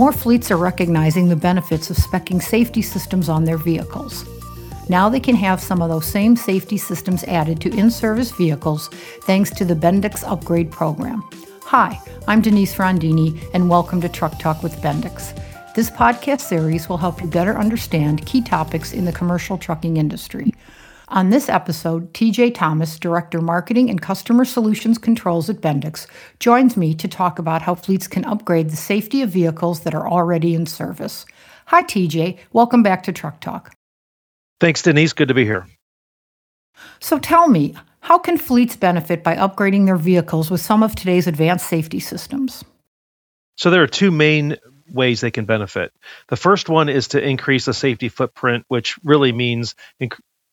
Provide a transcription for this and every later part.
More fleets are recognizing the benefits of specing safety systems on their vehicles. Now they can have some of those same safety systems added to in service vehicles thanks to the Bendix Upgrade Program. Hi, I'm Denise Rondini, and welcome to Truck Talk with Bendix. This podcast series will help you better understand key topics in the commercial trucking industry. On this episode, TJ Thomas, Director Marketing and Customer Solutions Controls at Bendix, joins me to talk about how fleets can upgrade the safety of vehicles that are already in service. Hi, TJ. Welcome back to Truck Talk. Thanks, Denise. Good to be here. So tell me, how can fleets benefit by upgrading their vehicles with some of today's advanced safety systems? So there are two main ways they can benefit. The first one is to increase the safety footprint, which really means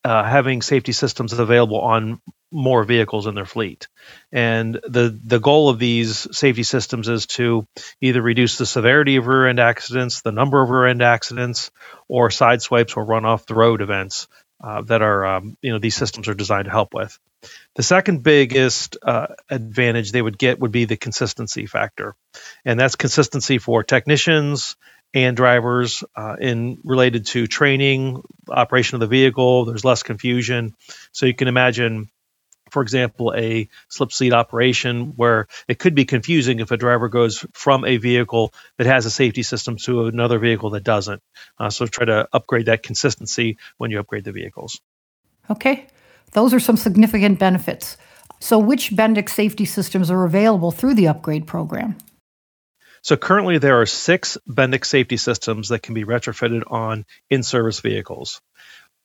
uh, having safety systems available on more vehicles in their fleet. And the the goal of these safety systems is to either reduce the severity of rear end accidents, the number of rear end accidents, or side swipes or run off the road events uh, that are um, you know these systems are designed to help with. The second biggest uh, advantage they would get would be the consistency factor, and that's consistency for technicians, and drivers uh, in related to training, operation of the vehicle. There's less confusion. So you can imagine, for example, a slip seat operation where it could be confusing if a driver goes from a vehicle that has a safety system to another vehicle that doesn't. Uh, so try to upgrade that consistency when you upgrade the vehicles. Okay, those are some significant benefits. So, which Bendix safety systems are available through the upgrade program? So currently there are six Bendix safety systems that can be retrofitted on in-service vehicles.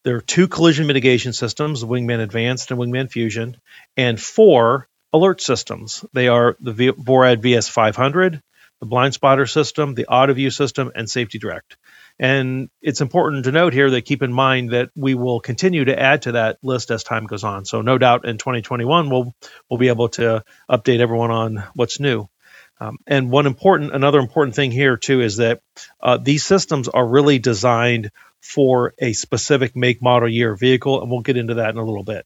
There are two collision mitigation systems, Wingman Advanced and Wingman Fusion, and four alert systems. They are the VORAD VS500, the Blind Spotter system, the AutoVue system, and Safety Direct. And it's important to note here that keep in mind that we will continue to add to that list as time goes on. So no doubt in 2021 we'll we'll be able to update everyone on what's new. Um, and one important, another important thing here too is that uh, these systems are really designed for a specific make, model, year vehicle, and we'll get into that in a little bit.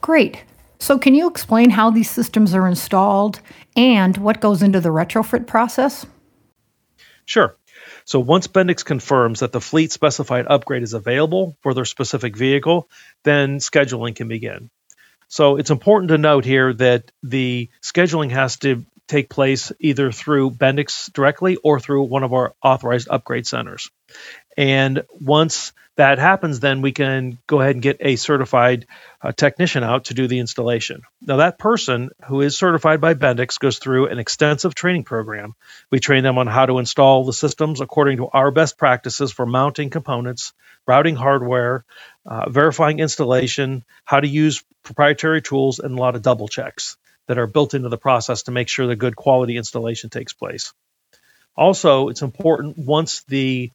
Great. So, can you explain how these systems are installed and what goes into the retrofit process? Sure. So, once Bendix confirms that the fleet specified upgrade is available for their specific vehicle, then scheduling can begin. So, it's important to note here that the scheduling has to take place either through Bendix directly or through one of our authorized upgrade centers. And once that happens, then we can go ahead and get a certified uh, technician out to do the installation. Now, that person who is certified by Bendix goes through an extensive training program. We train them on how to install the systems according to our best practices for mounting components, routing hardware, uh, verifying installation, how to use proprietary tools, and a lot of double checks that are built into the process to make sure the good quality installation takes place. Also, it's important once the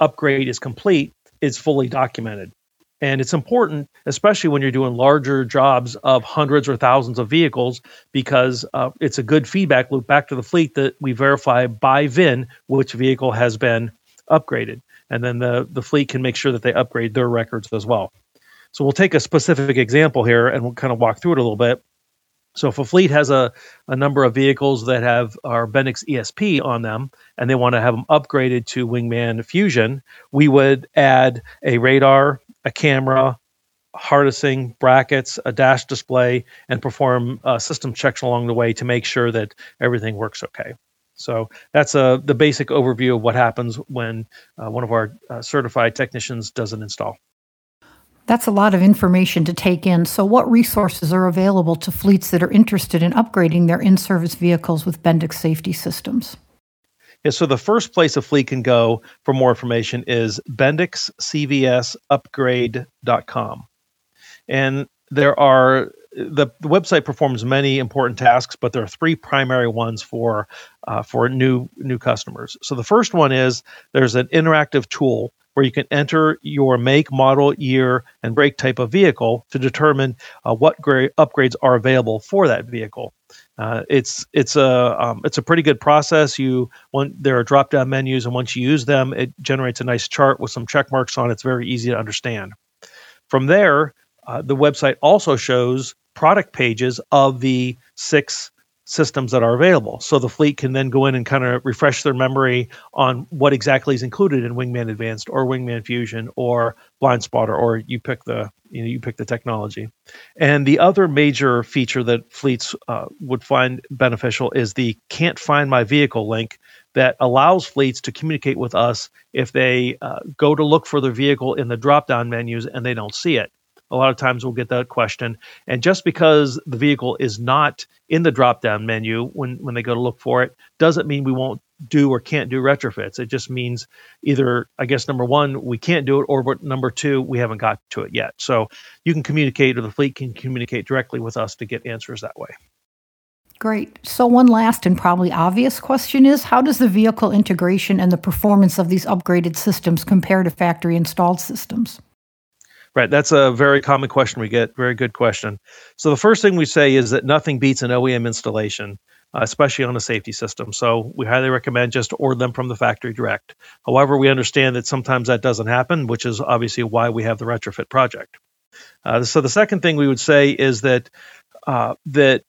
upgrade is complete, it's fully documented. And it's important, especially when you're doing larger jobs of hundreds or thousands of vehicles, because uh, it's a good feedback loop back to the fleet that we verify by VIN which vehicle has been upgraded. And then the, the fleet can make sure that they upgrade their records as well. So we'll take a specific example here and we'll kind of walk through it a little bit. So if a fleet has a, a number of vehicles that have our Bendix ESP on them and they want to have them upgraded to Wingman Fusion, we would add a radar, a camera, harnessing, brackets, a dash display, and perform uh, system checks along the way to make sure that everything works okay. So that's uh, the basic overview of what happens when uh, one of our uh, certified technicians does an install. That's a lot of information to take in. So, what resources are available to fleets that are interested in upgrading their in service vehicles with Bendix safety systems? Yeah, so the first place a fleet can go for more information is bendixcvsupgrade.com. And there are the, the website performs many important tasks, but there are three primary ones for uh, for new new customers. So the first one is there's an interactive tool where you can enter your make, model, year, and brake type of vehicle to determine uh, what gra- upgrades are available for that vehicle. Uh, it's it's a um, it's a pretty good process. You there are drop down menus, and once you use them, it generates a nice chart with some check marks on. It. It's very easy to understand. From there, uh, the website also shows product pages of the six systems that are available. So the fleet can then go in and kind of refresh their memory on what exactly is included in Wingman Advanced or Wingman Fusion or Blind Spotter, or you pick the you know you pick the technology. And the other major feature that fleets uh, would find beneficial is the "Can't Find My Vehicle" link that allows fleets to communicate with us if they uh, go to look for their vehicle in the drop-down menus and they don't see it a lot of times we'll get that question. And just because the vehicle is not in the drop down menu when, when they go to look for it, doesn't mean we won't do or can't do retrofits. It just means either, I guess, number one, we can't do it, or number two, we haven't got to it yet. So you can communicate, or the fleet can communicate directly with us to get answers that way. Great. So, one last and probably obvious question is How does the vehicle integration and the performance of these upgraded systems compare to factory installed systems? Right. That's a very common question we get. Very good question. So the first thing we say is that nothing beats an OEM installation, uh, especially on a safety system. So we highly recommend just order them from the factory direct. However, we understand that sometimes that doesn't happen, which is obviously why we have the retrofit project. Uh, so the second thing we would say is that uh, that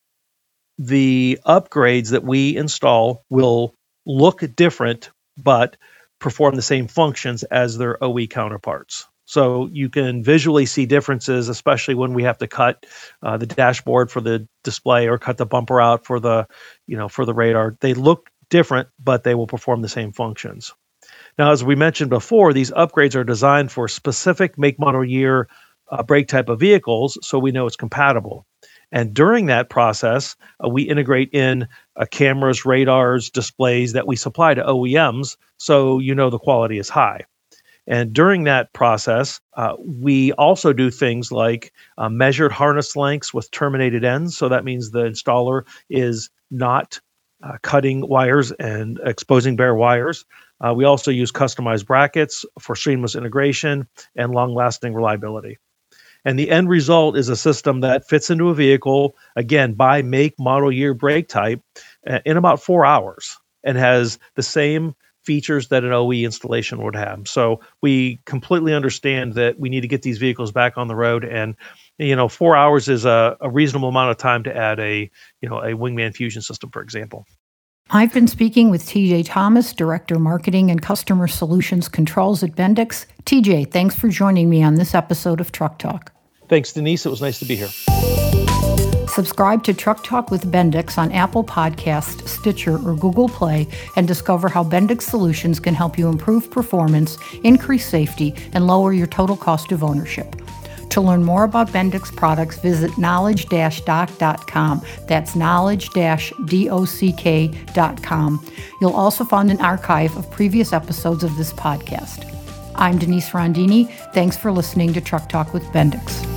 the upgrades that we install will look different, but perform the same functions as their OE counterparts. So you can visually see differences, especially when we have to cut uh, the dashboard for the display or cut the bumper out for the, you know, for the radar. They look different, but they will perform the same functions. Now, as we mentioned before, these upgrades are designed for specific make, model, year uh, brake type of vehicles, so we know it's compatible. And during that process, uh, we integrate in uh, cameras, radars, displays that we supply to OEMs, so you know the quality is high. And during that process, uh, we also do things like uh, measured harness lengths with terminated ends. So that means the installer is not uh, cutting wires and exposing bare wires. Uh, we also use customized brackets for seamless integration and long lasting reliability. And the end result is a system that fits into a vehicle, again, by make, model, year, brake type, uh, in about four hours and has the same features that an OE installation would have. So we completely understand that we need to get these vehicles back on the road, and you know, four hours is a, a reasonable amount of time to add a you know a Wingman Fusion system, for example. I've been speaking with TJ Thomas, Director Marketing and Customer Solutions Controls at Bendix. TJ, thanks for joining me on this episode of Truck Talk. Thanks, Denise. It was nice to be here. Subscribe to Truck Talk with Bendix on Apple Podcast, Stitcher, or Google Play and discover how Bendix Solutions can help you improve performance, increase safety, and lower your total cost of ownership. To learn more about Bendix products, visit knowledge-dock.com. That's knowledge-dock.com. You'll also find an archive of previous episodes of this podcast. I'm Denise Rondini. Thanks for listening to Truck Talk with Bendix.